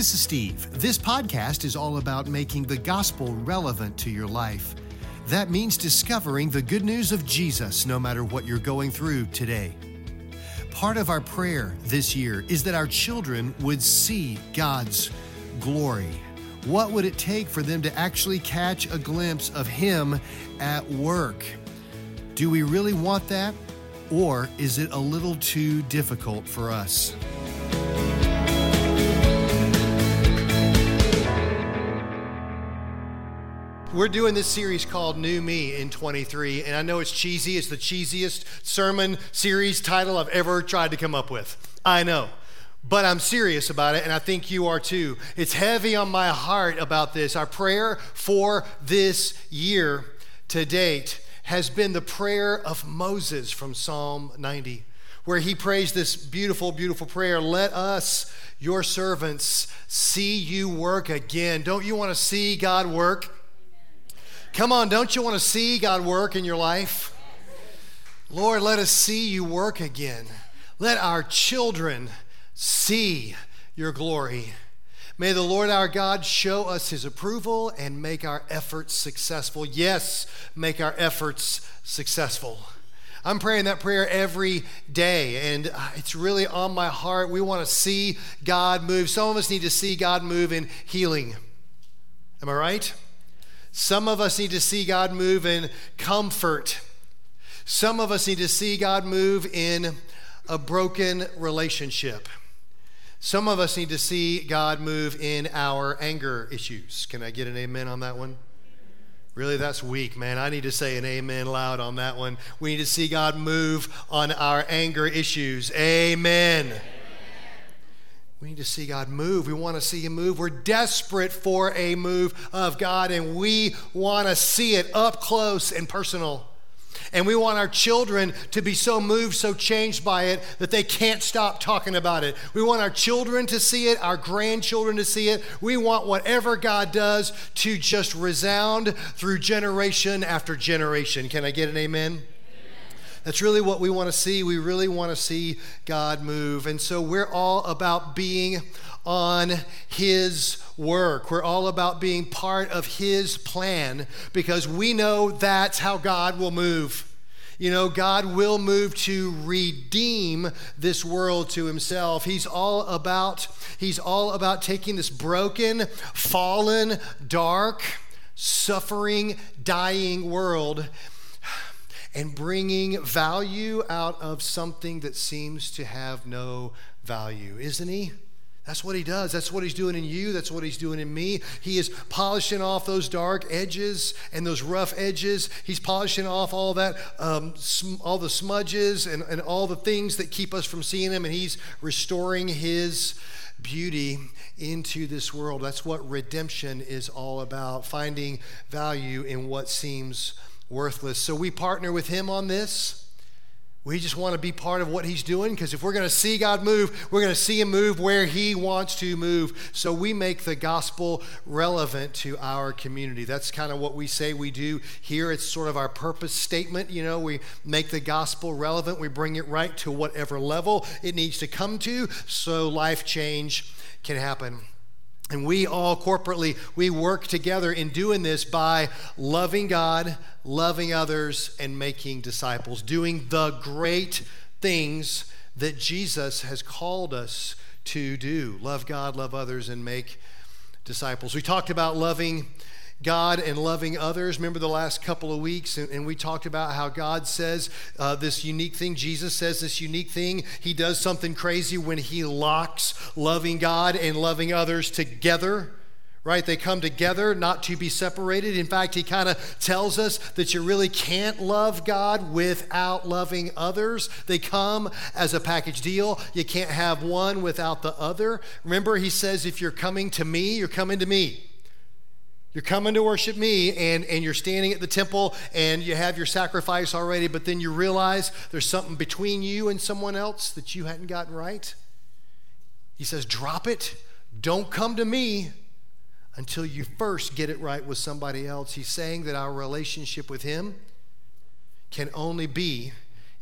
this is Steve. This podcast is all about making the gospel relevant to your life. That means discovering the good news of Jesus no matter what you're going through today. Part of our prayer this year is that our children would see God's glory. What would it take for them to actually catch a glimpse of Him at work? Do we really want that? Or is it a little too difficult for us? We're doing this series called New Me in 23, and I know it's cheesy. It's the cheesiest sermon series title I've ever tried to come up with. I know. But I'm serious about it, and I think you are too. It's heavy on my heart about this. Our prayer for this year to date has been the prayer of Moses from Psalm 90, where he prays this beautiful, beautiful prayer Let us, your servants, see you work again. Don't you want to see God work? Come on, don't you want to see God work in your life? Lord, let us see you work again. Let our children see your glory. May the Lord our God show us his approval and make our efforts successful. Yes, make our efforts successful. I'm praying that prayer every day, and uh, it's really on my heart. We want to see God move. Some of us need to see God move in healing. Am I right? Some of us need to see God move in comfort. Some of us need to see God move in a broken relationship. Some of us need to see God move in our anger issues. Can I get an amen on that one? Really, that's weak, man. I need to say an amen loud on that one. We need to see God move on our anger issues. Amen. amen. We need to see God move. We want to see Him move. We're desperate for a move of God, and we want to see it up close and personal. And we want our children to be so moved, so changed by it that they can't stop talking about it. We want our children to see it, our grandchildren to see it. We want whatever God does to just resound through generation after generation. Can I get an amen? That's really what we want to see. We really want to see God move. And so we're all about being on His work. We're all about being part of His plan because we know that's how God will move. You know, God will move to redeem this world to himself. He's all about he's all about taking this broken, fallen, dark, suffering, dying world and bringing value out of something that seems to have no value, isn't he? That's what he does. That's what he's doing in you. That's what he's doing in me. He is polishing off those dark edges and those rough edges. He's polishing off all that, um, sm- all the smudges and, and all the things that keep us from seeing him. And he's restoring his beauty into this world. That's what redemption is all about finding value in what seems worthless. So we partner with him on this. We just want to be part of what he's doing because if we're going to see God move, we're going to see him move where he wants to move. So we make the gospel relevant to our community. That's kind of what we say we do here. It's sort of our purpose statement. You know, we make the gospel relevant, we bring it right to whatever level it needs to come to so life change can happen. And we all corporately, we work together in doing this by loving God, loving others, and making disciples, doing the great things that Jesus has called us to do love God, love others, and make disciples. We talked about loving God and loving others. Remember the last couple of weeks, and, and we talked about how God says uh, this unique thing. Jesus says this unique thing. He does something crazy when he locks loving God and loving others together. Right? They come together not to be separated. In fact, he kind of tells us that you really can't love God without loving others. They come as a package deal. You can't have one without the other. Remember, he says, if you're coming to me, you're coming to me. You're coming to worship me, and, and you're standing at the temple, and you have your sacrifice already, but then you realize there's something between you and someone else that you hadn't gotten right. He says, Drop it. Don't come to me until you first get it right with somebody else. He's saying that our relationship with Him can only be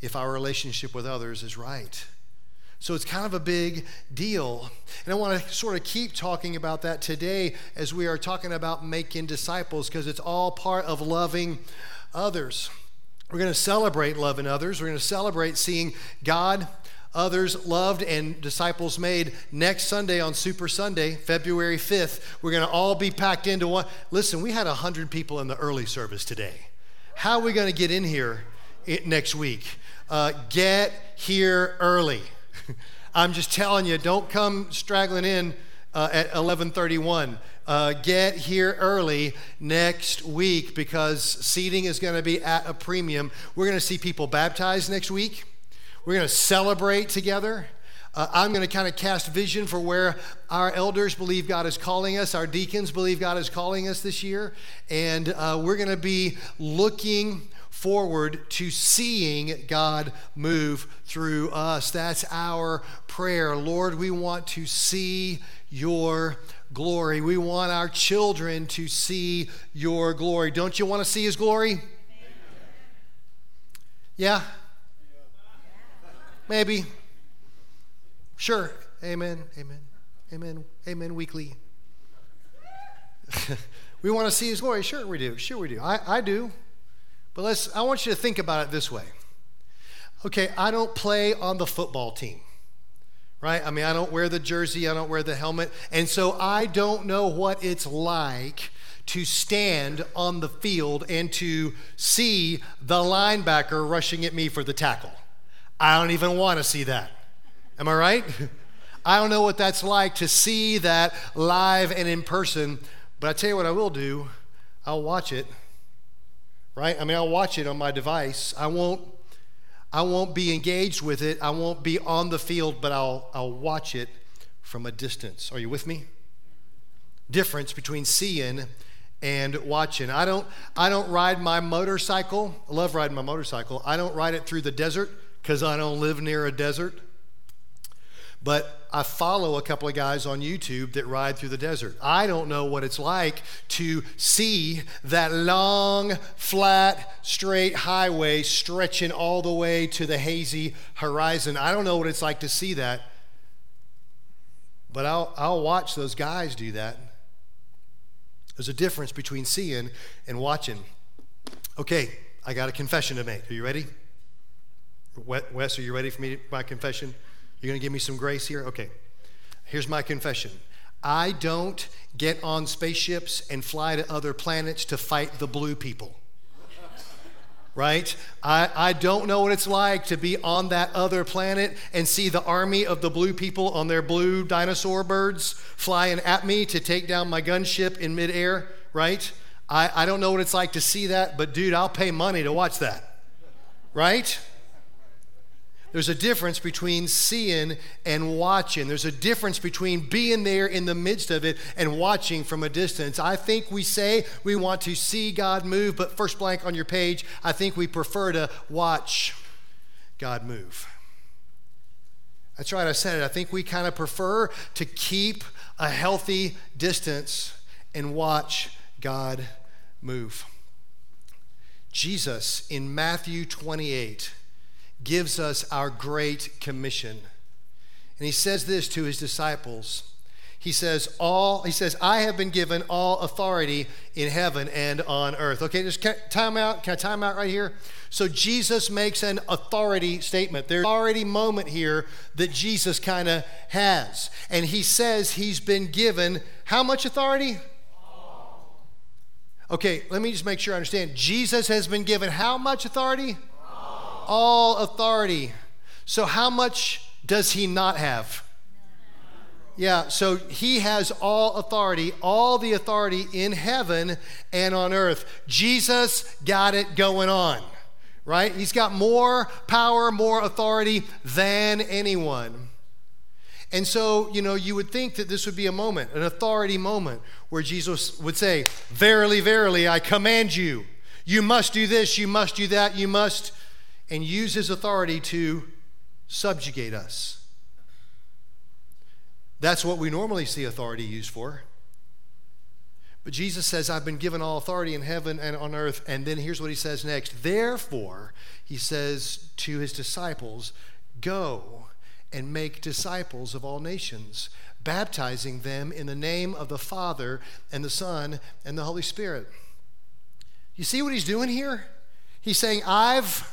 if our relationship with others is right. So it's kind of a big deal. And I want to sort of keep talking about that today as we are talking about making disciples because it's all part of loving others. We're going to celebrate loving others. We're going to celebrate seeing God, others loved, and disciples made next Sunday on Super Sunday, February 5th. We're going to all be packed into one. Listen, we had 100 people in the early service today. How are we going to get in here next week? Uh, get here early. I'm just telling you, don't come straggling in uh, at 11:31. Uh, get here early next week because seating is going to be at a premium. We're going to see people baptized next week. We're going to celebrate together. Uh, I'm going to kind of cast vision for where our elders believe God is calling us, our deacons believe God is calling us this year, and uh, we're going to be looking forward to seeing God move through us. That's our prayer. Lord, we want to see your glory. We want our children to see your glory. Don't you want to see his glory? Yeah? Maybe. Sure. Amen. Amen. Amen. Amen. Weakly. we want to see his glory. Sure, we do. Sure, we do. I, I do. But let's, I want you to think about it this way. Okay, I don't play on the football team, right? I mean, I don't wear the jersey, I don't wear the helmet. And so I don't know what it's like to stand on the field and to see the linebacker rushing at me for the tackle. I don't even want to see that. Am I right? I don't know what that's like to see that live and in person, but I tell you what I will do I'll watch it right? I mean, I'll watch it on my device. I won't, I won't be engaged with it. I won't be on the field, but I'll, I'll watch it from a distance. Are you with me? Difference between seeing and watching. I don't, I don't ride my motorcycle. I love riding my motorcycle. I don't ride it through the desert because I don't live near a desert. But I follow a couple of guys on YouTube that ride through the desert. I don't know what it's like to see that long, flat, straight highway stretching all the way to the hazy horizon. I don't know what it's like to see that. But I'll, I'll watch those guys do that. There's a difference between seeing and watching. Okay, I got a confession to make. Are you ready? Wes, are you ready for me, my confession? You're going to give me some grace here? Okay. Here's my confession I don't get on spaceships and fly to other planets to fight the blue people. Right? I, I don't know what it's like to be on that other planet and see the army of the blue people on their blue dinosaur birds flying at me to take down my gunship in midair, right? I, I don't know what it's like to see that, but dude, I'll pay money to watch that, right? There's a difference between seeing and watching. There's a difference between being there in the midst of it and watching from a distance. I think we say we want to see God move, but first blank on your page, I think we prefer to watch God move. That's right, I said it. I think we kind of prefer to keep a healthy distance and watch God move. Jesus in Matthew 28 gives us our great commission. And he says this to his disciples. He says, all, he says, I have been given all authority in heaven and on earth. Okay, just time out. Can I time out right here? So Jesus makes an authority statement. There's authority moment here that Jesus kind of has. And he says he's been given how much authority? Okay, let me just make sure I understand. Jesus has been given how much authority? All authority. So, how much does he not have? Yeah, so he has all authority, all the authority in heaven and on earth. Jesus got it going on, right? He's got more power, more authority than anyone. And so, you know, you would think that this would be a moment, an authority moment, where Jesus would say, Verily, verily, I command you. You must do this, you must do that, you must and use his authority to subjugate us. That's what we normally see authority used for. But Jesus says, I've been given all authority in heaven and on earth. And then here's what he says next. Therefore, he says to his disciples, Go and make disciples of all nations, baptizing them in the name of the Father and the Son and the Holy Spirit. You see what he's doing here? He's saying, I've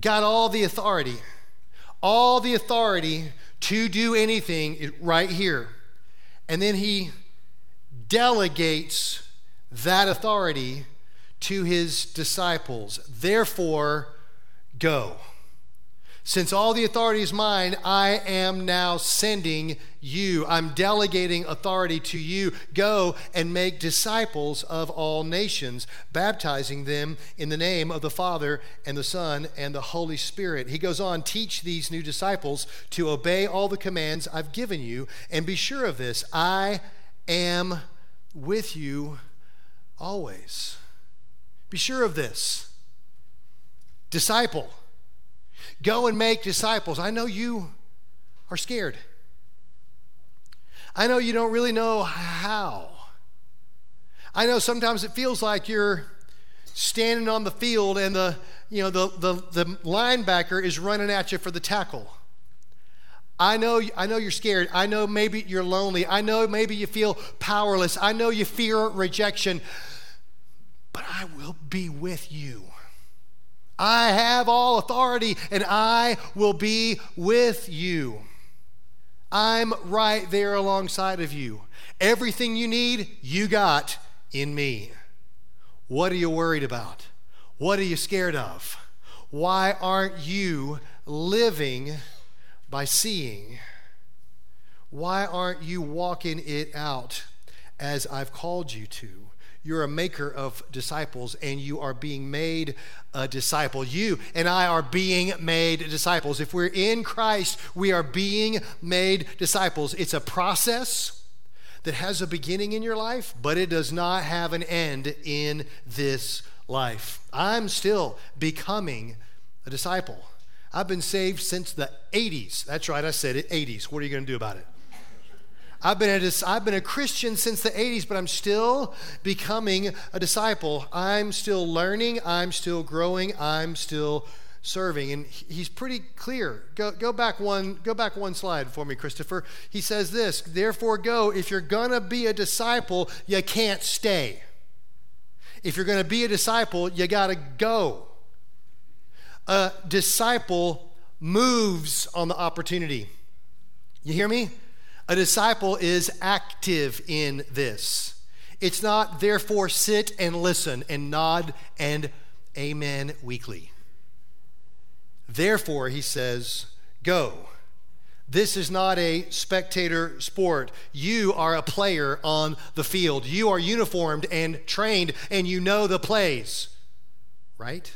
got all the authority, all the authority to do anything right here. And then he delegates that authority to his disciples. Therefore, go. Since all the authority is mine, I am now sending you. I'm delegating authority to you. Go and make disciples of all nations, baptizing them in the name of the Father and the Son and the Holy Spirit. He goes on, teach these new disciples to obey all the commands I've given you, and be sure of this I am with you always. Be sure of this. Disciple Go and make disciples. I know you are scared. I know you don't really know how. I know sometimes it feels like you're standing on the field and the you know the, the, the linebacker is running at you for the tackle. I know, I know you're scared. I know maybe you're lonely. I know maybe you feel powerless. I know you fear rejection. But I will be with you. I have all authority and I will be with you. I'm right there alongside of you. Everything you need, you got in me. What are you worried about? What are you scared of? Why aren't you living by seeing? Why aren't you walking it out as I've called you to? You're a maker of disciples and you are being made a disciple. You and I are being made disciples. If we're in Christ, we are being made disciples. It's a process that has a beginning in your life, but it does not have an end in this life. I'm still becoming a disciple. I've been saved since the 80s. That's right, I said it, 80s. What are you going to do about it? I've been, a, I've been a Christian since the 80s, but I'm still becoming a disciple. I'm still learning. I'm still growing. I'm still serving. And he's pretty clear. Go, go, back one, go back one slide for me, Christopher. He says this Therefore, go. If you're going to be a disciple, you can't stay. If you're going to be a disciple, you got to go. A disciple moves on the opportunity. You hear me? A disciple is active in this. It's not, therefore, sit and listen and nod and amen weekly. Therefore, he says, go. This is not a spectator sport. You are a player on the field. You are uniformed and trained, and you know the plays, right?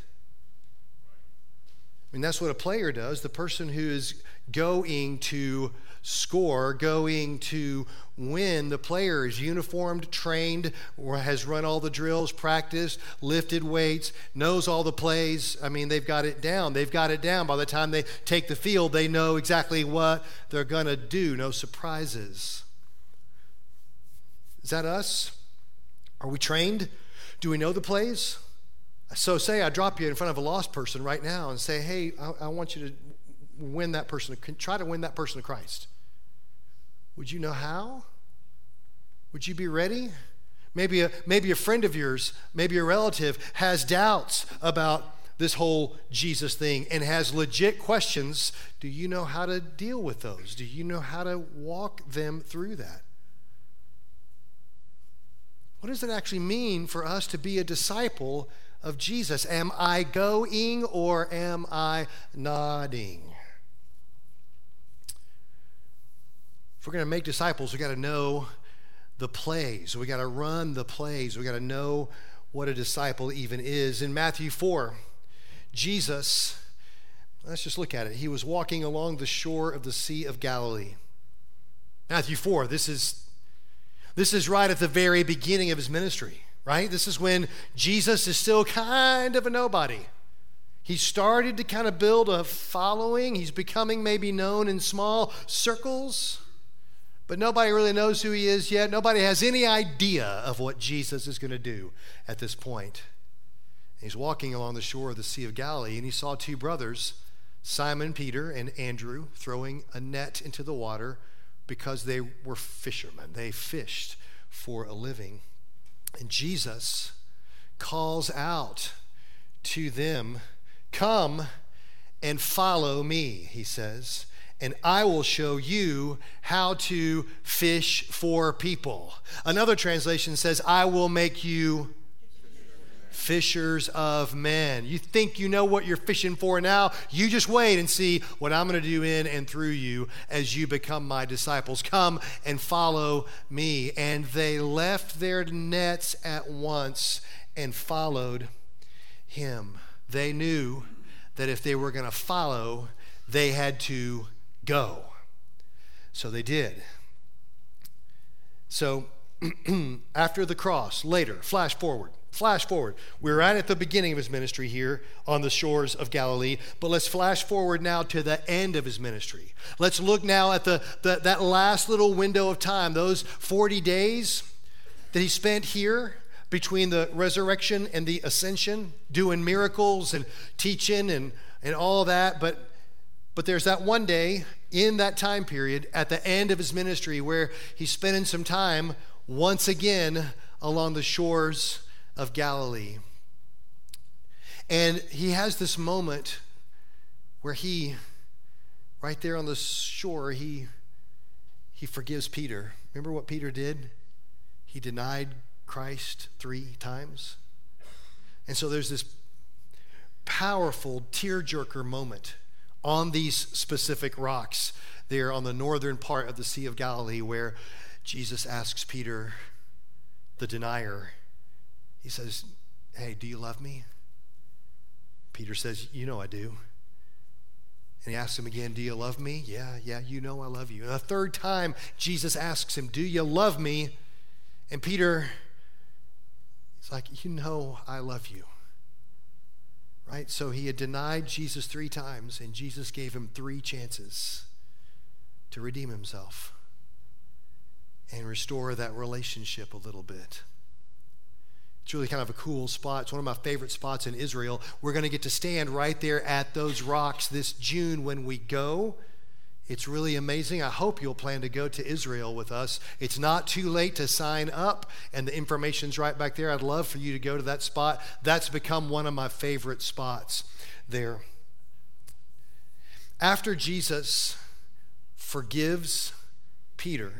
I mean, that's what a player does. The person who is going to score, going to win. The player is uniformed, trained, or has run all the drills, practiced, lifted weights, knows all the plays. I mean, they've got it down. They've got it down. By the time they take the field, they know exactly what they're going to do. No surprises. Is that us? Are we trained? Do we know the plays? So, say I drop you in front of a lost person right now and say, hey, I, I want you to win that person, try to win that person to Christ. Would you know how? Would you be ready? Maybe a, maybe a friend of yours, maybe a relative has doubts about this whole Jesus thing and has legit questions. Do you know how to deal with those? Do you know how to walk them through that? What does it actually mean for us to be a disciple of Jesus? Am I going or am I nodding? We're going to make disciples, we got to know the plays. We got to run the plays. We got to know what a disciple even is. In Matthew 4, Jesus, let's just look at it. He was walking along the shore of the Sea of Galilee. Matthew 4, this is this is right at the very beginning of his ministry, right? This is when Jesus is still kind of a nobody. He started to kind of build a following. He's becoming maybe known in small circles. But nobody really knows who he is yet. Nobody has any idea of what Jesus is going to do at this point. he's walking along the shore of the Sea of Galilee, and he saw two brothers, Simon Peter and Andrew throwing a net into the water because they were fishermen. They fished for a living. And Jesus calls out to them, Come and follow me, he says, and I will show you how to fish for people. Another translation says, I will make you fishers of men. You think you know what you're fishing for now? You just wait and see what I'm going to do in and through you as you become my disciples. Come and follow me. And they left their nets at once and followed him. They knew that if they were going to follow, they had to go. So they did. So after the cross, later, flash forward. Flash forward. We're right at the beginning of his ministry here on the shores of Galilee, but let's flash forward now to the end of his ministry. Let's look now at the, the, that last little window of time, those 40 days that he spent here between the resurrection and the ascension, doing miracles and teaching and, and all that. But, but there's that one day in that time period at the end of his ministry where he's spending some time once again along the shores of Galilee. And he has this moment where he, right there on the shore, he, he forgives Peter. Remember what Peter did? He denied Christ three times. And so there's this powerful tearjerker moment on these specific rocks there on the northern part of the Sea of Galilee where Jesus asks Peter, the denier, he says, Hey, do you love me? Peter says, You know I do. And he asks him again, Do you love me? Yeah, yeah, you know I love you. And a third time, Jesus asks him, Do you love me? And Peter he's like, You know, I love you. Right? So he had denied Jesus three times, and Jesus gave him three chances to redeem himself and restore that relationship a little bit. It's really kind of a cool spot. It's one of my favorite spots in Israel. We're going to get to stand right there at those rocks this June when we go. It's really amazing. I hope you'll plan to go to Israel with us. It's not too late to sign up, and the information's right back there. I'd love for you to go to that spot. That's become one of my favorite spots there. After Jesus forgives Peter,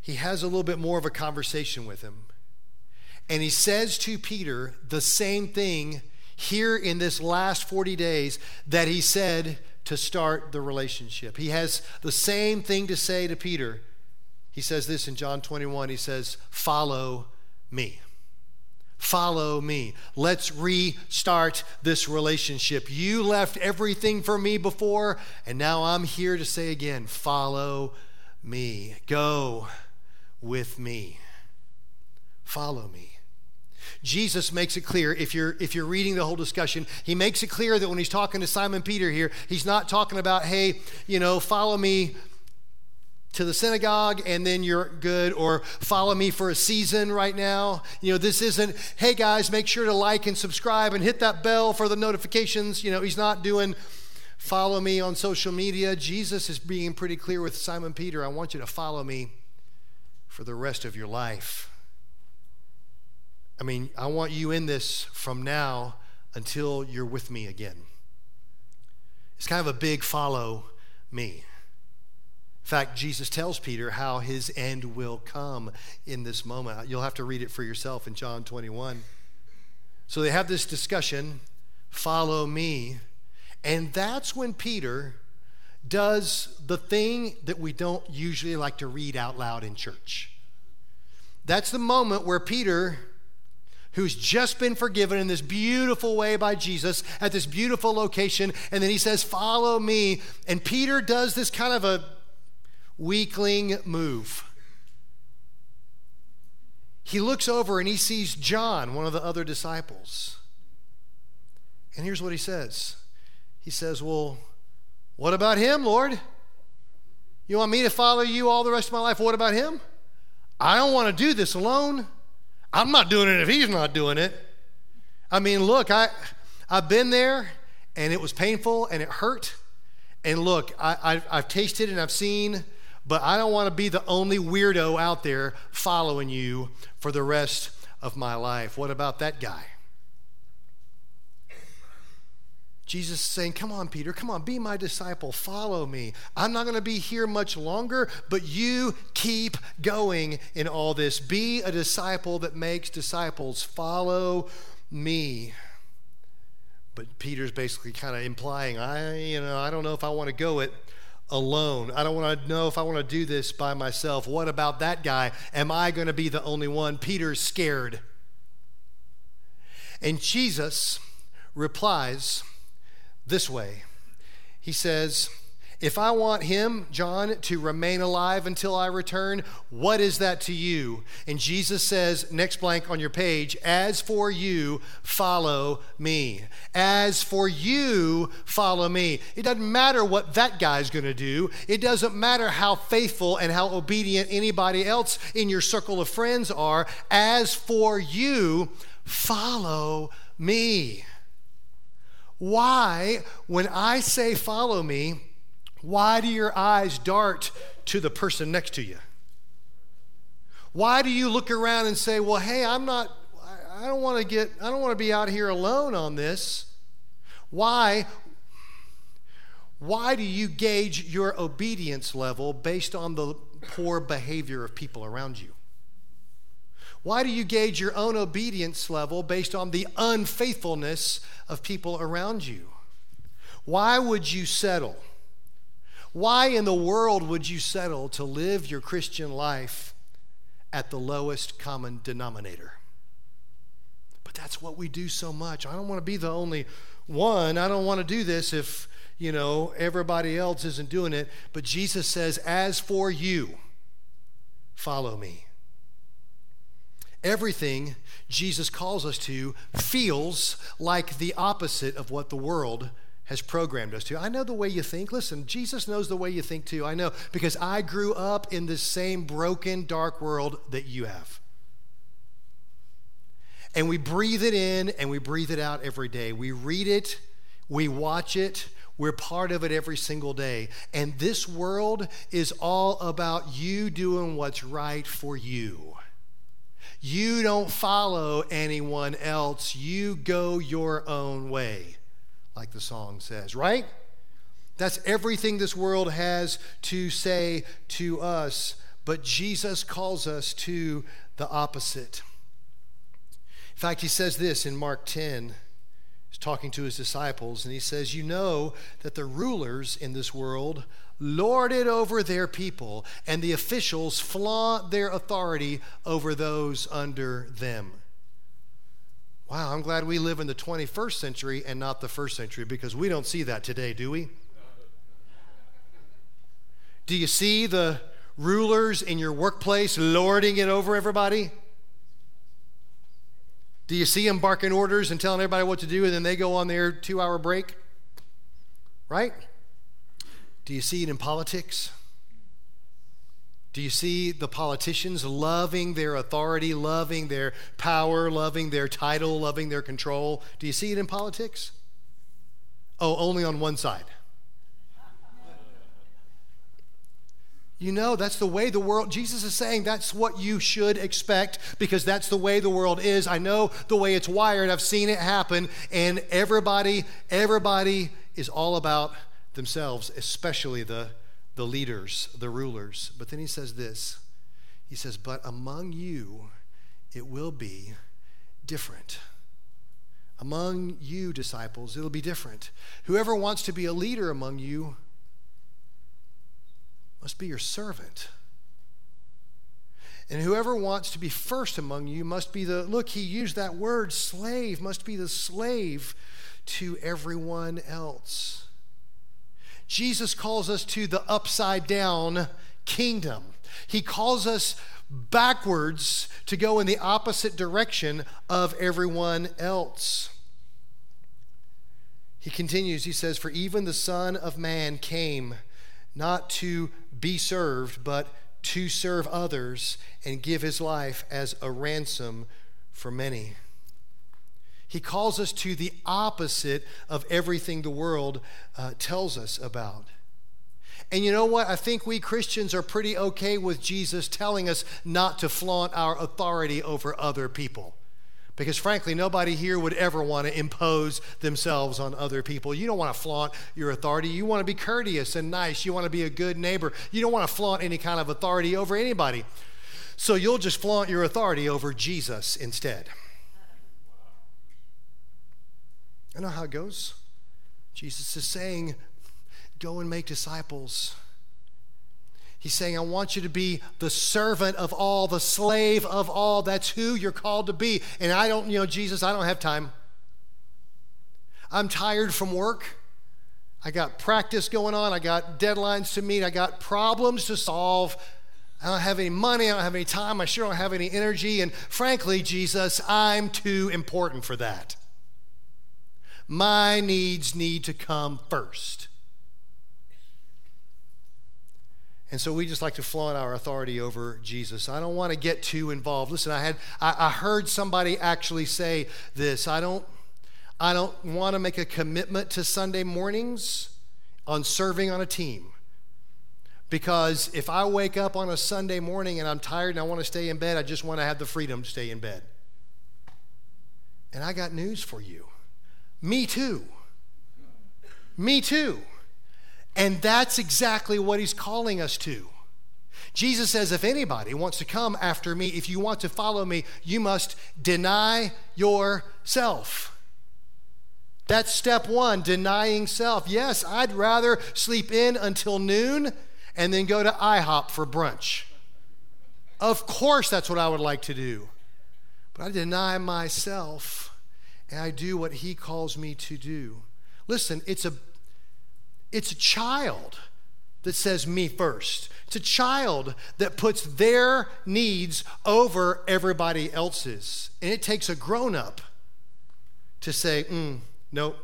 he has a little bit more of a conversation with him. And he says to Peter the same thing here in this last 40 days that he said to start the relationship. He has the same thing to say to Peter. He says this in John 21. He says, Follow me. Follow me. Let's restart this relationship. You left everything for me before, and now I'm here to say again, Follow me. Go with me. Follow me. Jesus makes it clear if you're if you're reading the whole discussion, he makes it clear that when he's talking to Simon Peter here, he's not talking about, hey, you know, follow me to the synagogue and then you're good or follow me for a season right now. You know, this isn't, hey guys, make sure to like and subscribe and hit that bell for the notifications. You know, he's not doing follow me on social media. Jesus is being pretty clear with Simon Peter, I want you to follow me for the rest of your life. I mean, I want you in this from now until you're with me again. It's kind of a big follow me. In fact, Jesus tells Peter how his end will come in this moment. You'll have to read it for yourself in John 21. So they have this discussion follow me. And that's when Peter does the thing that we don't usually like to read out loud in church. That's the moment where Peter who's just been forgiven in this beautiful way by Jesus at this beautiful location. And then he says, Follow me. And Peter does this kind of a weakling move. He looks over and he sees John, one of the other disciples. And here's what he says He says, Well, what about him, Lord? You want me to follow you all the rest of my life? What about him? I don't want to do this alone. I'm not doing it if he's not doing it. I mean, look, I, I've been there and it was painful and it hurt. And look, I, I've tasted and I've seen, but I don't want to be the only weirdo out there following you for the rest of my life. What about that guy? Jesus is saying, Come on, Peter, come on, be my disciple, follow me. I'm not going to be here much longer, but you keep going in all this. Be a disciple that makes disciples, follow me. But Peter's basically kind of implying, I, you know, I don't know if I want to go it alone. I don't want to know if I want to do this by myself. What about that guy? Am I going to be the only one? Peter's scared. And Jesus replies, this way. He says, If I want him, John, to remain alive until I return, what is that to you? And Jesus says, next blank on your page, As for you, follow me. As for you, follow me. It doesn't matter what that guy's going to do, it doesn't matter how faithful and how obedient anybody else in your circle of friends are. As for you, follow me. Why, when I say follow me, why do your eyes dart to the person next to you? Why do you look around and say, well, hey, I'm not, I don't want to get, I don't want to be out here alone on this? Why? Why do you gauge your obedience level based on the poor behavior of people around you? Why do you gauge your own obedience level based on the unfaithfulness of people around you? Why would you settle? Why in the world would you settle to live your Christian life at the lowest common denominator? But that's what we do so much. I don't want to be the only one. I don't want to do this if, you know, everybody else isn't doing it. But Jesus says, As for you, follow me. Everything Jesus calls us to feels like the opposite of what the world has programmed us to. I know the way you think. Listen, Jesus knows the way you think too. I know because I grew up in the same broken, dark world that you have. And we breathe it in and we breathe it out every day. We read it, we watch it, we're part of it every single day. And this world is all about you doing what's right for you. You don't follow anyone else, you go your own way, like the song says, right? That's everything this world has to say to us, but Jesus calls us to the opposite. In fact, he says this in Mark 10. He's talking to his disciples, and he says, You know that the rulers in this world lord it over their people, and the officials flaunt their authority over those under them. Wow, I'm glad we live in the 21st century and not the first century because we don't see that today, do we? Do you see the rulers in your workplace lording it over everybody? Do you see them barking orders and telling everybody what to do and then they go on their two hour break? Right? Do you see it in politics? Do you see the politicians loving their authority, loving their power, loving their title, loving their control? Do you see it in politics? Oh, only on one side. You know, that's the way the world, Jesus is saying that's what you should expect because that's the way the world is. I know the way it's wired. I've seen it happen. And everybody, everybody is all about themselves, especially the, the leaders, the rulers. But then he says this He says, But among you it will be different. Among you, disciples, it'll be different. Whoever wants to be a leader among you must be your servant. And whoever wants to be first among you must be the, look, he used that word, slave, must be the slave to everyone else. Jesus calls us to the upside down kingdom. He calls us backwards to go in the opposite direction of everyone else. He continues, he says, For even the Son of Man came not to be served, but to serve others and give his life as a ransom for many. He calls us to the opposite of everything the world uh, tells us about. And you know what? I think we Christians are pretty okay with Jesus telling us not to flaunt our authority over other people. Because frankly, nobody here would ever want to impose themselves on other people. You don't want to flaunt your authority. You want to be courteous and nice. You want to be a good neighbor. You don't want to flaunt any kind of authority over anybody. So you'll just flaunt your authority over Jesus instead. I know how it goes. Jesus is saying, Go and make disciples. He's saying, I want you to be the servant of all, the slave of all. That's who you're called to be. And I don't, you know, Jesus, I don't have time. I'm tired from work. I got practice going on. I got deadlines to meet. I got problems to solve. I don't have any money. I don't have any time. I sure don't have any energy. And frankly, Jesus, I'm too important for that. My needs need to come first. And so we just like to flaunt our authority over Jesus. I don't want to get too involved. Listen, I had I, I heard somebody actually say this. I don't I don't want to make a commitment to Sunday mornings on serving on a team. Because if I wake up on a Sunday morning and I'm tired and I want to stay in bed, I just want to have the freedom to stay in bed. And I got news for you. Me too. Me too. And that's exactly what he's calling us to. Jesus says, if anybody wants to come after me, if you want to follow me, you must deny yourself. That's step one, denying self. Yes, I'd rather sleep in until noon and then go to IHOP for brunch. Of course, that's what I would like to do. But I deny myself and I do what he calls me to do. Listen, it's a it's a child that says me first. It's a child that puts their needs over everybody else's. And it takes a grown up to say, mm, nope,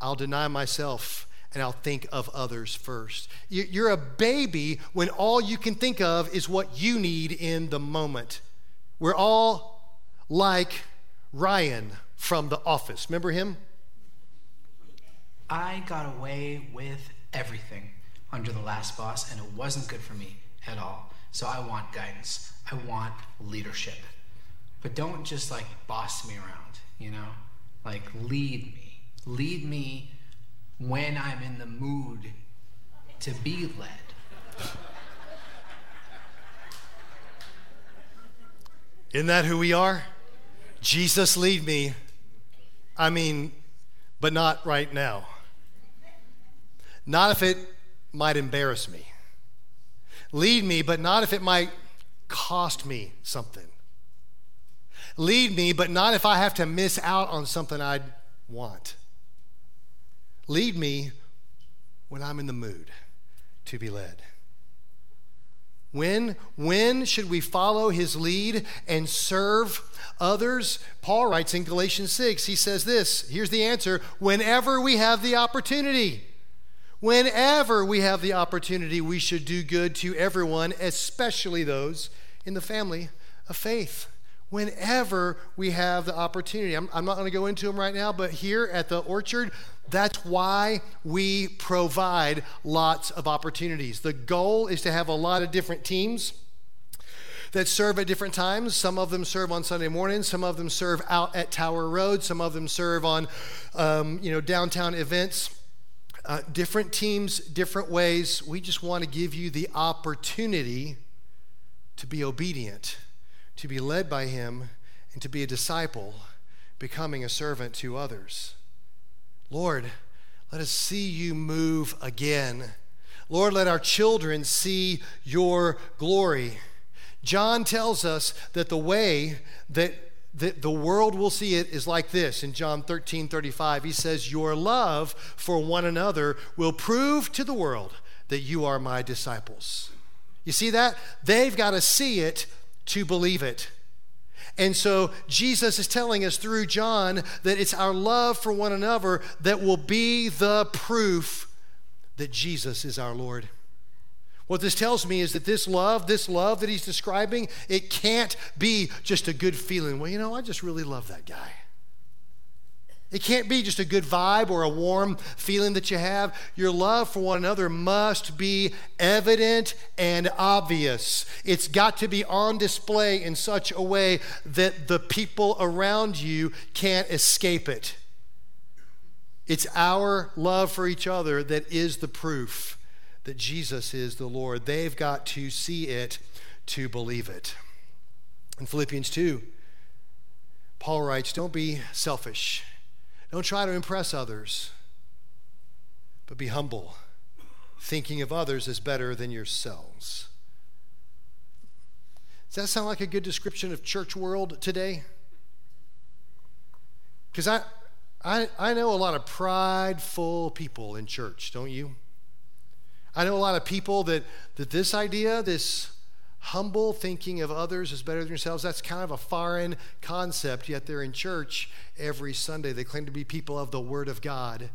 I'll deny myself and I'll think of others first. You're a baby when all you can think of is what you need in the moment. We're all like Ryan from The Office. Remember him? I got away with everything under the last boss, and it wasn't good for me at all. So I want guidance. I want leadership. But don't just like boss me around, you know? Like lead me. Lead me when I'm in the mood to be led. Isn't that who we are? Jesus, lead me. I mean, but not right now. Not if it might embarrass me. Lead me, but not if it might cost me something. Lead me, but not if I have to miss out on something I'd want. Lead me when I'm in the mood to be led. When, when should we follow his lead and serve others? Paul writes in Galatians 6, he says this here's the answer whenever we have the opportunity. Whenever we have the opportunity, we should do good to everyone, especially those in the family of faith. Whenever we have the opportunity. I'm, I'm not going to go into them right now, but here at the orchard, that's why we provide lots of opportunities. The goal is to have a lot of different teams that serve at different times. Some of them serve on Sunday mornings. Some of them serve out at Tower Road. Some of them serve on, um, you know, downtown events. Uh, different teams, different ways. We just want to give you the opportunity to be obedient, to be led by Him, and to be a disciple, becoming a servant to others. Lord, let us see you move again. Lord, let our children see your glory. John tells us that the way that the, the world will see it is like this in John 13 35. He says, Your love for one another will prove to the world that you are my disciples. You see that? They've got to see it to believe it. And so Jesus is telling us through John that it's our love for one another that will be the proof that Jesus is our Lord. What this tells me is that this love, this love that he's describing, it can't be just a good feeling. Well, you know, I just really love that guy. It can't be just a good vibe or a warm feeling that you have. Your love for one another must be evident and obvious. It's got to be on display in such a way that the people around you can't escape it. It's our love for each other that is the proof that Jesus is the Lord. They've got to see it to believe it. In Philippians 2, Paul writes, Don't be selfish. Don't try to impress others, but be humble, thinking of others as better than yourselves. Does that sound like a good description of church world today? Because I, I, I know a lot of prideful people in church, don't you? I know a lot of people that, that this idea, this humble thinking of others is better than yourselves, that's kind of a foreign concept, yet they're in church every Sunday. They claim to be people of the Word of God.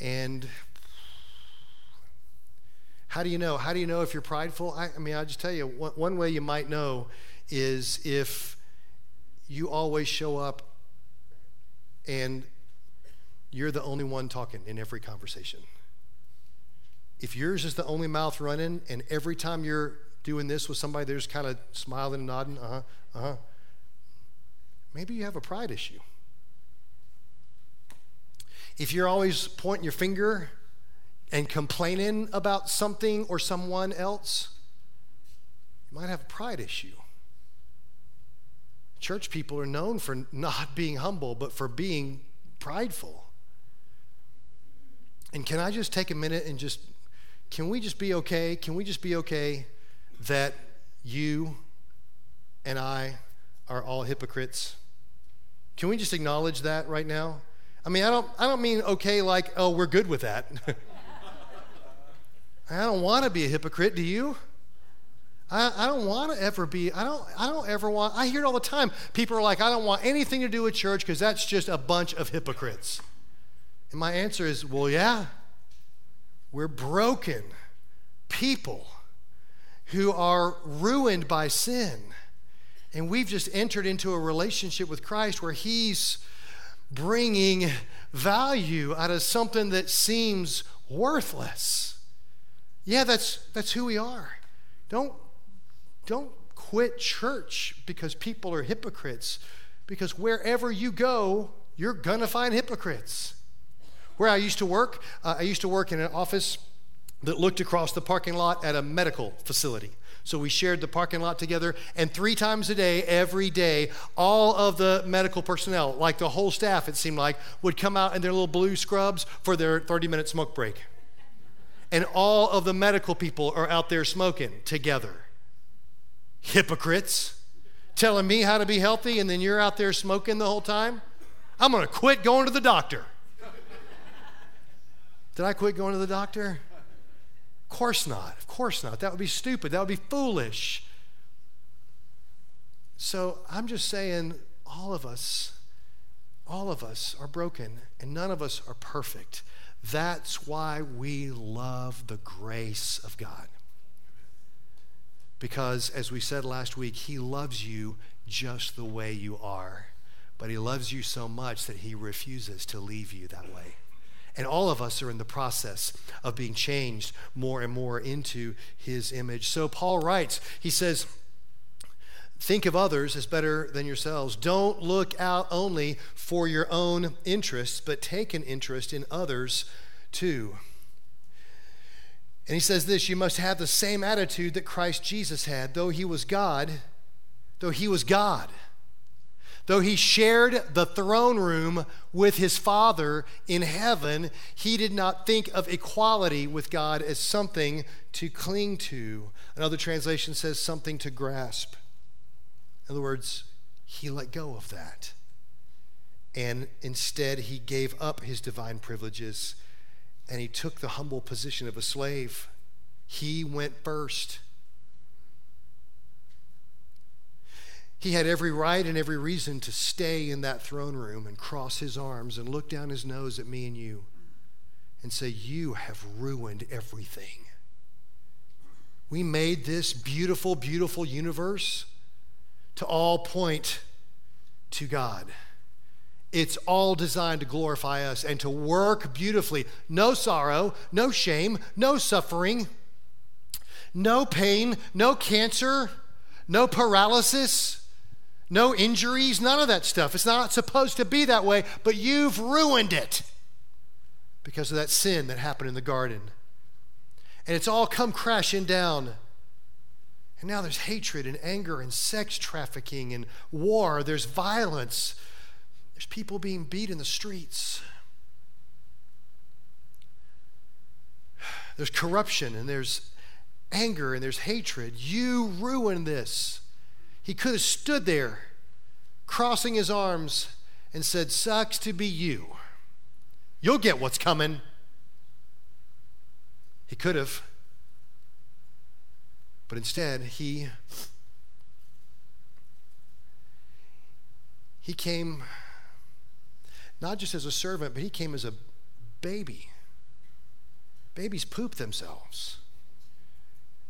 And how do you know? How do you know if you're prideful? I, I mean, I'll just tell you one, one way you might know is if you always show up and you're the only one talking in every conversation. If yours is the only mouth running, and every time you're doing this with somebody, they're just kind of smiling and nodding, uh huh, uh huh, maybe you have a pride issue. If you're always pointing your finger and complaining about something or someone else, you might have a pride issue. Church people are known for not being humble, but for being prideful. And can I just take a minute and just, can we just be okay? Can we just be okay that you and I are all hypocrites? Can we just acknowledge that right now? I mean, I don't, I don't mean okay like, oh, we're good with that. I don't want to be a hypocrite, do you? I, I don't want to ever be, I don't, I don't ever want, I hear it all the time. People are like, I don't want anything to do with church because that's just a bunch of hypocrites. And my answer is, well, yeah, we're broken people who are ruined by sin. And we've just entered into a relationship with Christ where He's bringing value out of something that seems worthless. Yeah, that's, that's who we are. Don't, don't quit church because people are hypocrites, because wherever you go, you're going to find hypocrites. Where I used to work, uh, I used to work in an office that looked across the parking lot at a medical facility. So we shared the parking lot together, and three times a day, every day, all of the medical personnel, like the whole staff, it seemed like, would come out in their little blue scrubs for their 30 minute smoke break. And all of the medical people are out there smoking together. Hypocrites. Telling me how to be healthy, and then you're out there smoking the whole time? I'm gonna quit going to the doctor. Did I quit going to the doctor? Course not. Of course not. That would be stupid. That would be foolish. So I'm just saying, all of us, all of us are broken, and none of us are perfect. That's why we love the grace of God. Because, as we said last week, He loves you just the way you are. But He loves you so much that He refuses to leave you that way. And all of us are in the process of being changed more and more into his image. So Paul writes, he says, Think of others as better than yourselves. Don't look out only for your own interests, but take an interest in others too. And he says this you must have the same attitude that Christ Jesus had, though he was God, though he was God Though he shared the throne room with his Father in heaven, he did not think of equality with God as something to cling to. Another translation says something to grasp. In other words, he let go of that. And instead, he gave up his divine privileges and he took the humble position of a slave. He went first. He had every right and every reason to stay in that throne room and cross his arms and look down his nose at me and you and say, You have ruined everything. We made this beautiful, beautiful universe to all point to God. It's all designed to glorify us and to work beautifully. No sorrow, no shame, no suffering, no pain, no cancer, no paralysis, no injuries, none of that stuff. It's not supposed to be that way, but you've ruined it because of that sin that happened in the garden. And it's all come crashing down. And now there's hatred and anger and sex trafficking and war. There's violence. There's people being beat in the streets. There's corruption and there's anger and there's hatred. You ruined this. He could have stood there, crossing his arms, and said, Sucks to be you. You'll get what's coming. He could have. But instead, he he came not just as a servant, but he came as a baby. Babies poop themselves.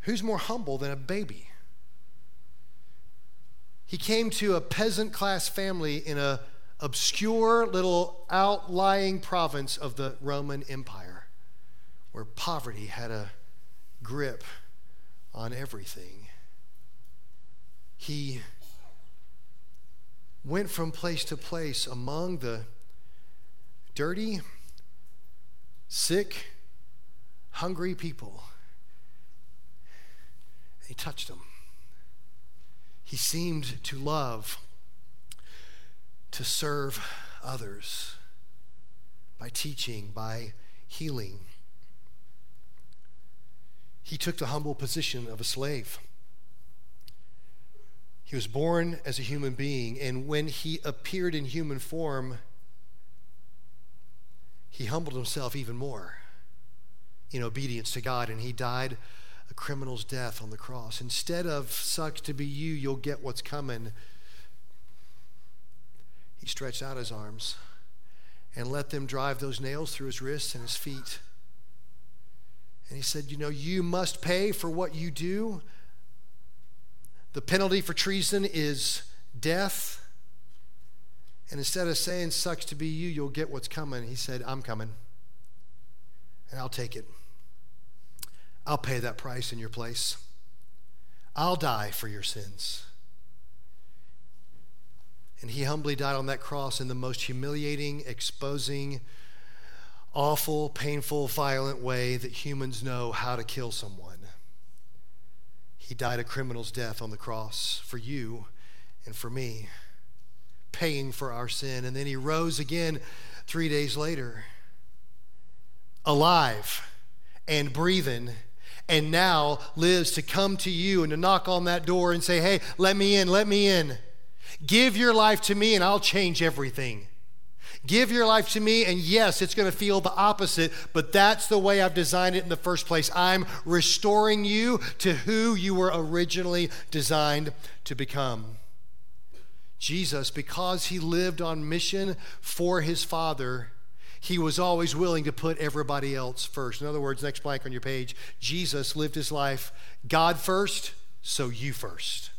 Who's more humble than a baby? He came to a peasant class family in a obscure little outlying province of the Roman Empire where poverty had a grip on everything. He went from place to place among the dirty, sick, hungry people. He touched them. He seemed to love to serve others by teaching, by healing. He took the humble position of a slave. He was born as a human being, and when he appeared in human form, he humbled himself even more in obedience to God, and he died a criminal's death on the cross. Instead of sucks to be you, you'll get what's coming. He stretched out his arms and let them drive those nails through his wrists and his feet. And he said, You know, you must pay for what you do. The penalty for treason is death. And instead of saying, Sucks to be you, you'll get what's coming, he said, I'm coming. And I'll take it. I'll pay that price in your place. I'll die for your sins. And he humbly died on that cross in the most humiliating, exposing, awful, painful, violent way that humans know how to kill someone. He died a criminal's death on the cross for you and for me, paying for our sin. And then he rose again three days later, alive and breathing and now lives to come to you and to knock on that door and say, Hey, let me in, let me in. Give your life to me and I'll change everything. Give your life to me, and yes, it's going to feel the opposite, but that's the way I've designed it in the first place. I'm restoring you to who you were originally designed to become. Jesus, because he lived on mission for his Father, he was always willing to put everybody else first. In other words, next blank on your page, Jesus lived his life God first, so you first.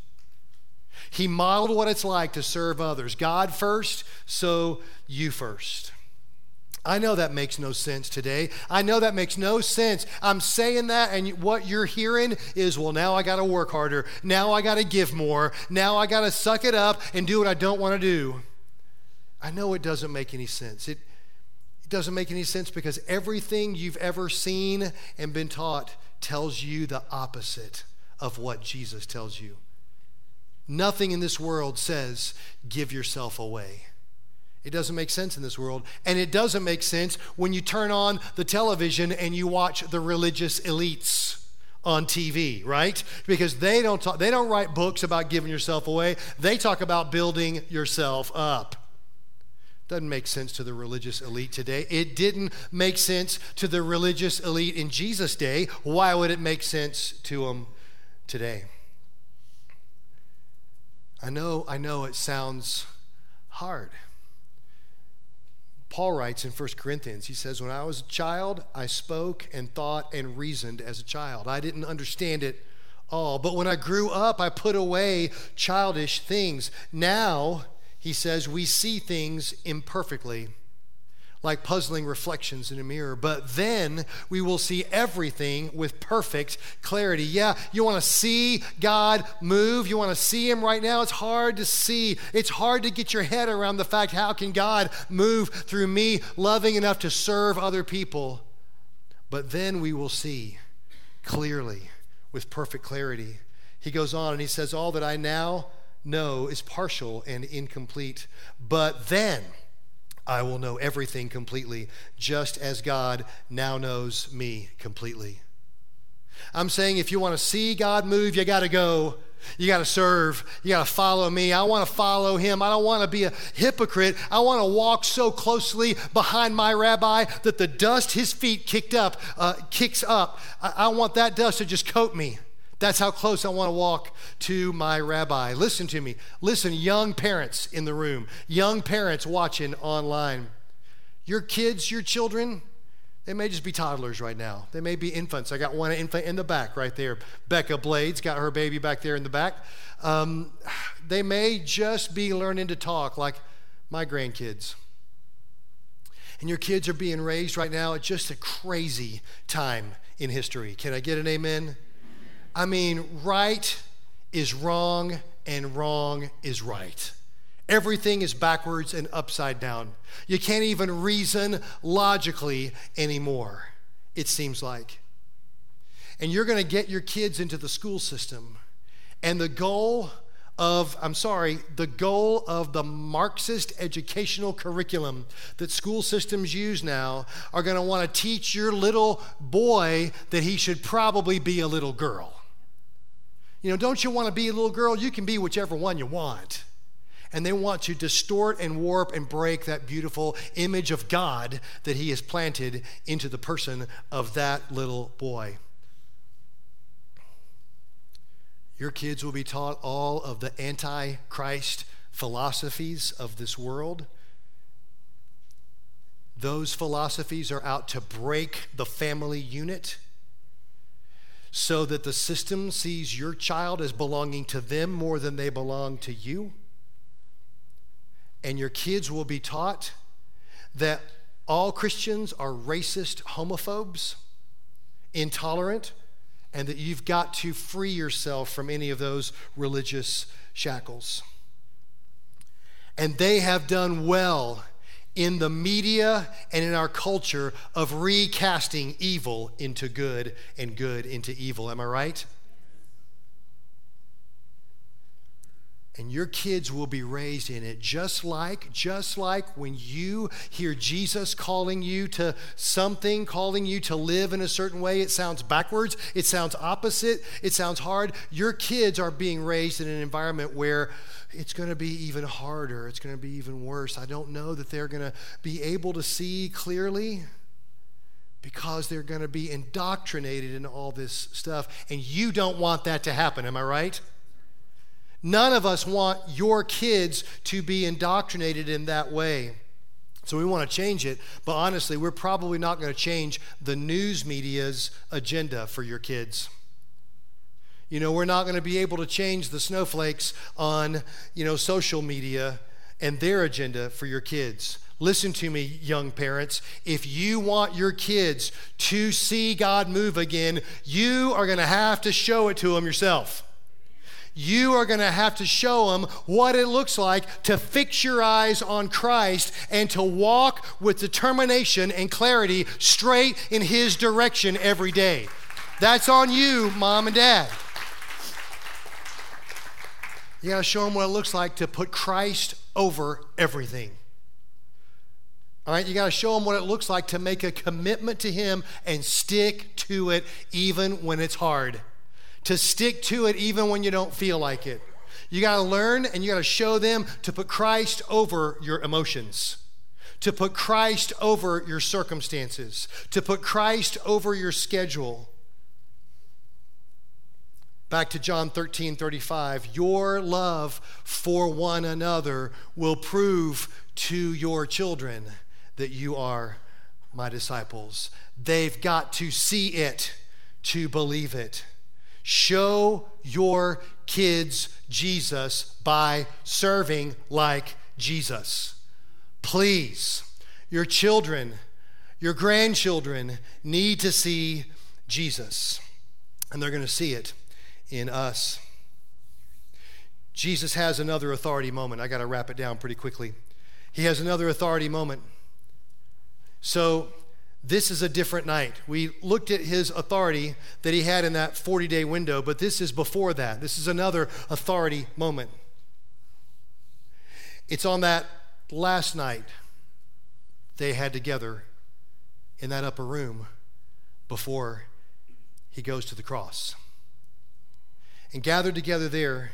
He modeled what it's like to serve others God first, so you first. I know that makes no sense today. I know that makes no sense. I'm saying that, and what you're hearing is, well, now I got to work harder. Now I got to give more. Now I got to suck it up and do what I don't want to do. I know it doesn't make any sense. It, it doesn't make any sense because everything you've ever seen and been taught tells you the opposite of what Jesus tells you. Nothing in this world says, give yourself away. It doesn't make sense in this world. And it doesn't make sense when you turn on the television and you watch the religious elites on TV, right? Because they don't talk, they don't write books about giving yourself away. They talk about building yourself up. Doesn't make sense to the religious elite today. It didn't make sense to the religious elite in Jesus' day. Why would it make sense to them today? I know, I know it sounds hard. Paul writes in 1 Corinthians, he says, When I was a child, I spoke and thought and reasoned as a child. I didn't understand it all. But when I grew up, I put away childish things. Now, he says, we see things imperfectly like puzzling reflections in a mirror. But then we will see everything with perfect clarity. Yeah, you want to see God move. You want to see Him right now. It's hard to see. It's hard to get your head around the fact how can God move through me, loving enough to serve other people? But then we will see clearly with perfect clarity. He goes on and he says, All that I now know is partial and incomplete. But then, I will know everything completely, just as God now knows me completely. I'm saying if you want to see God move, you got to go. You got to serve. You got to follow me. I want to follow him. I don't want to be a hypocrite. I want to walk so closely behind my rabbi that the dust his feet kicked up uh, kicks up. I, I want that dust to just coat me. That's how close I want to walk to my rabbi. Listen to me. Listen, young parents in the room, young parents watching online. Your kids, your children, they may just be toddlers right now. They may be infants. I got one infant in the back right there. Becca Blades got her baby back there in the back. Um, they may just be learning to talk like my grandkids. And your kids are being raised right now at just a crazy time in history. Can I get an amen? I mean, right is wrong and wrong is right. Everything is backwards and upside down. You can't even reason logically anymore, it seems like. And you're going to get your kids into the school system. And the goal of, I'm sorry, the goal of the Marxist educational curriculum that school systems use now are going to want to teach your little boy that he should probably be a little girl. You know, don't you want to be a little girl? You can be whichever one you want. And they want to distort and warp and break that beautiful image of God that He has planted into the person of that little boy. Your kids will be taught all of the anti-Christ philosophies of this world. Those philosophies are out to break the family unit so that the system sees your child as belonging to them more than they belong to you. And your kids will be taught that all Christians are racist homophobes, intolerant, and that you've got to free yourself from any of those religious shackles. And they have done well in the media and in our culture of recasting evil into good and good into evil. Am I right? and your kids will be raised in it just like just like when you hear Jesus calling you to something calling you to live in a certain way it sounds backwards it sounds opposite it sounds hard your kids are being raised in an environment where it's going to be even harder it's going to be even worse i don't know that they're going to be able to see clearly because they're going to be indoctrinated in all this stuff and you don't want that to happen am i right None of us want your kids to be indoctrinated in that way. So we want to change it, but honestly, we're probably not going to change the news media's agenda for your kids. You know, we're not going to be able to change the snowflakes on, you know, social media and their agenda for your kids. Listen to me, young parents. If you want your kids to see God move again, you are going to have to show it to them yourself you are going to have to show them what it looks like to fix your eyes on Christ and to walk with determination and clarity straight in His direction every day. That's on you, mom and dad. You got to show them what it looks like to put Christ over everything. All right, you got to show them what it looks like to make a commitment to Him and stick to it even when it's hard to stick to it even when you don't feel like it. You got to learn and you got to show them to put Christ over your emotions, to put Christ over your circumstances, to put Christ over your schedule. Back to John 13 35. Your love for one another will prove to your children that you are my disciples. They've got to see it to believe it. Show your kids Jesus by serving like Jesus. Please, your children, your grandchildren need to see Jesus, and they're going to see it in us. Jesus has another authority moment. I got to wrap it down pretty quickly. He has another authority moment. So, this is a different night. We looked at his authority that he had in that 40 day window, but this is before that. This is another authority moment. It's on that last night they had together in that upper room before he goes to the cross. And gathered together there,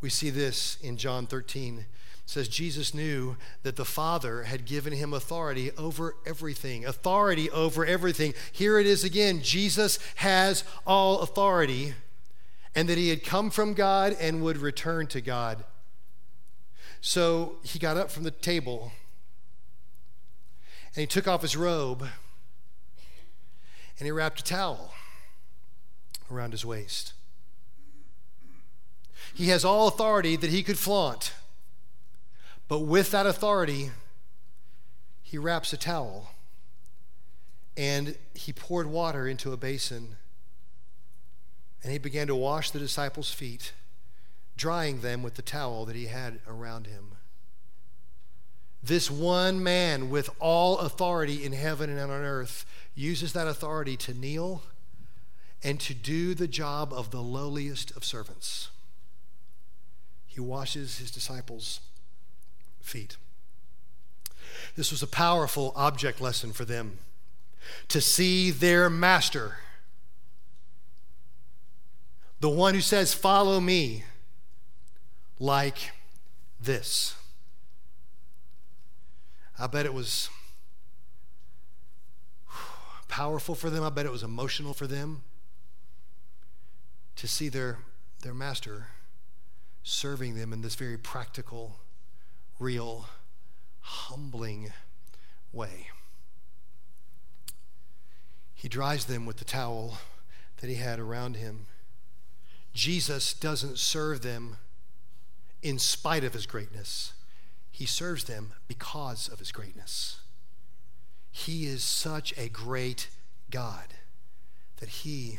we see this in John 13 says Jesus knew that the Father had given him authority over everything. Authority over everything. Here it is again. Jesus has all authority, and that he had come from God and would return to God. So he got up from the table and he took off his robe and he wrapped a towel around his waist. He has all authority that he could flaunt. But with that authority, he wraps a towel and he poured water into a basin and he began to wash the disciples' feet, drying them with the towel that he had around him. This one man with all authority in heaven and on earth uses that authority to kneel and to do the job of the lowliest of servants. He washes his disciples' feet. This was a powerful object lesson for them to see their master, the one who says, Follow me, like this. I bet it was powerful for them. I bet it was emotional for them to see their, their master serving them in this very practical real, humbling way. He dries them with the towel that he had around him. Jesus doesn't serve them in spite of his greatness, he serves them because of his greatness. He is such a great God that he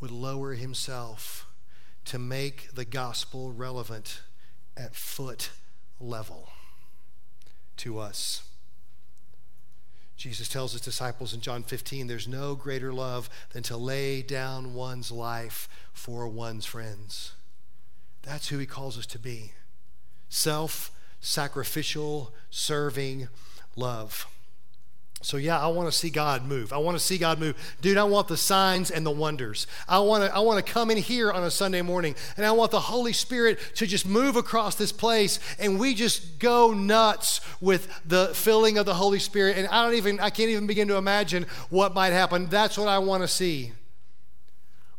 would lower himself to make the gospel relevant at foot level to us. Jesus tells his disciples in John 15 there's no greater love than to lay down one's life for one's friends. That's who he calls us to be self sacrificial, serving love. So, yeah, I want to see God move. I want to see God move. Dude, I want the signs and the wonders. I want to, I want to come in here on a Sunday morning and I want the Holy Spirit to just move across this place and we just go nuts with the filling of the Holy Spirit. And I don't even, I can't even begin to imagine what might happen. That's what I want to see.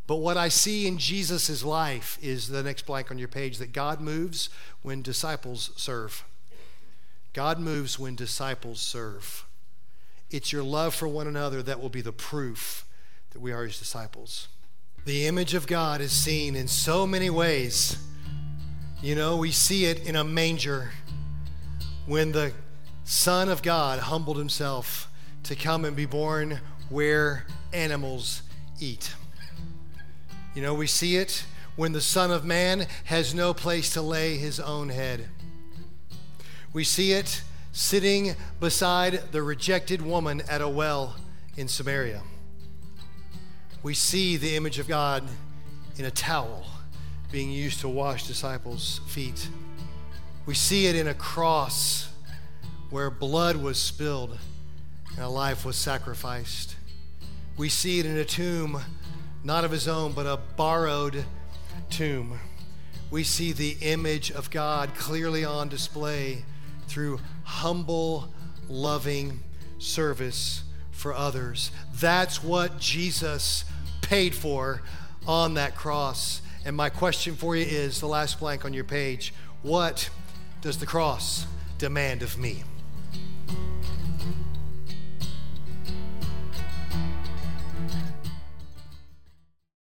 But what I see in Jesus' life is the next blank on your page that God moves when disciples serve. God moves when disciples serve. It's your love for one another that will be the proof that we are his disciples. The image of God is seen in so many ways. You know, we see it in a manger when the Son of God humbled himself to come and be born where animals eat. You know, we see it when the Son of Man has no place to lay his own head. We see it sitting beside the rejected woman at a well in Samaria. We see the image of God in a towel being used to wash disciples' feet. We see it in a cross where blood was spilled and a life was sacrificed. We see it in a tomb, not of his own, but a borrowed tomb. We see the image of God clearly on display through humble, loving service for others. That's what Jesus paid for on that cross. And my question for you is the last blank on your page what does the cross demand of me?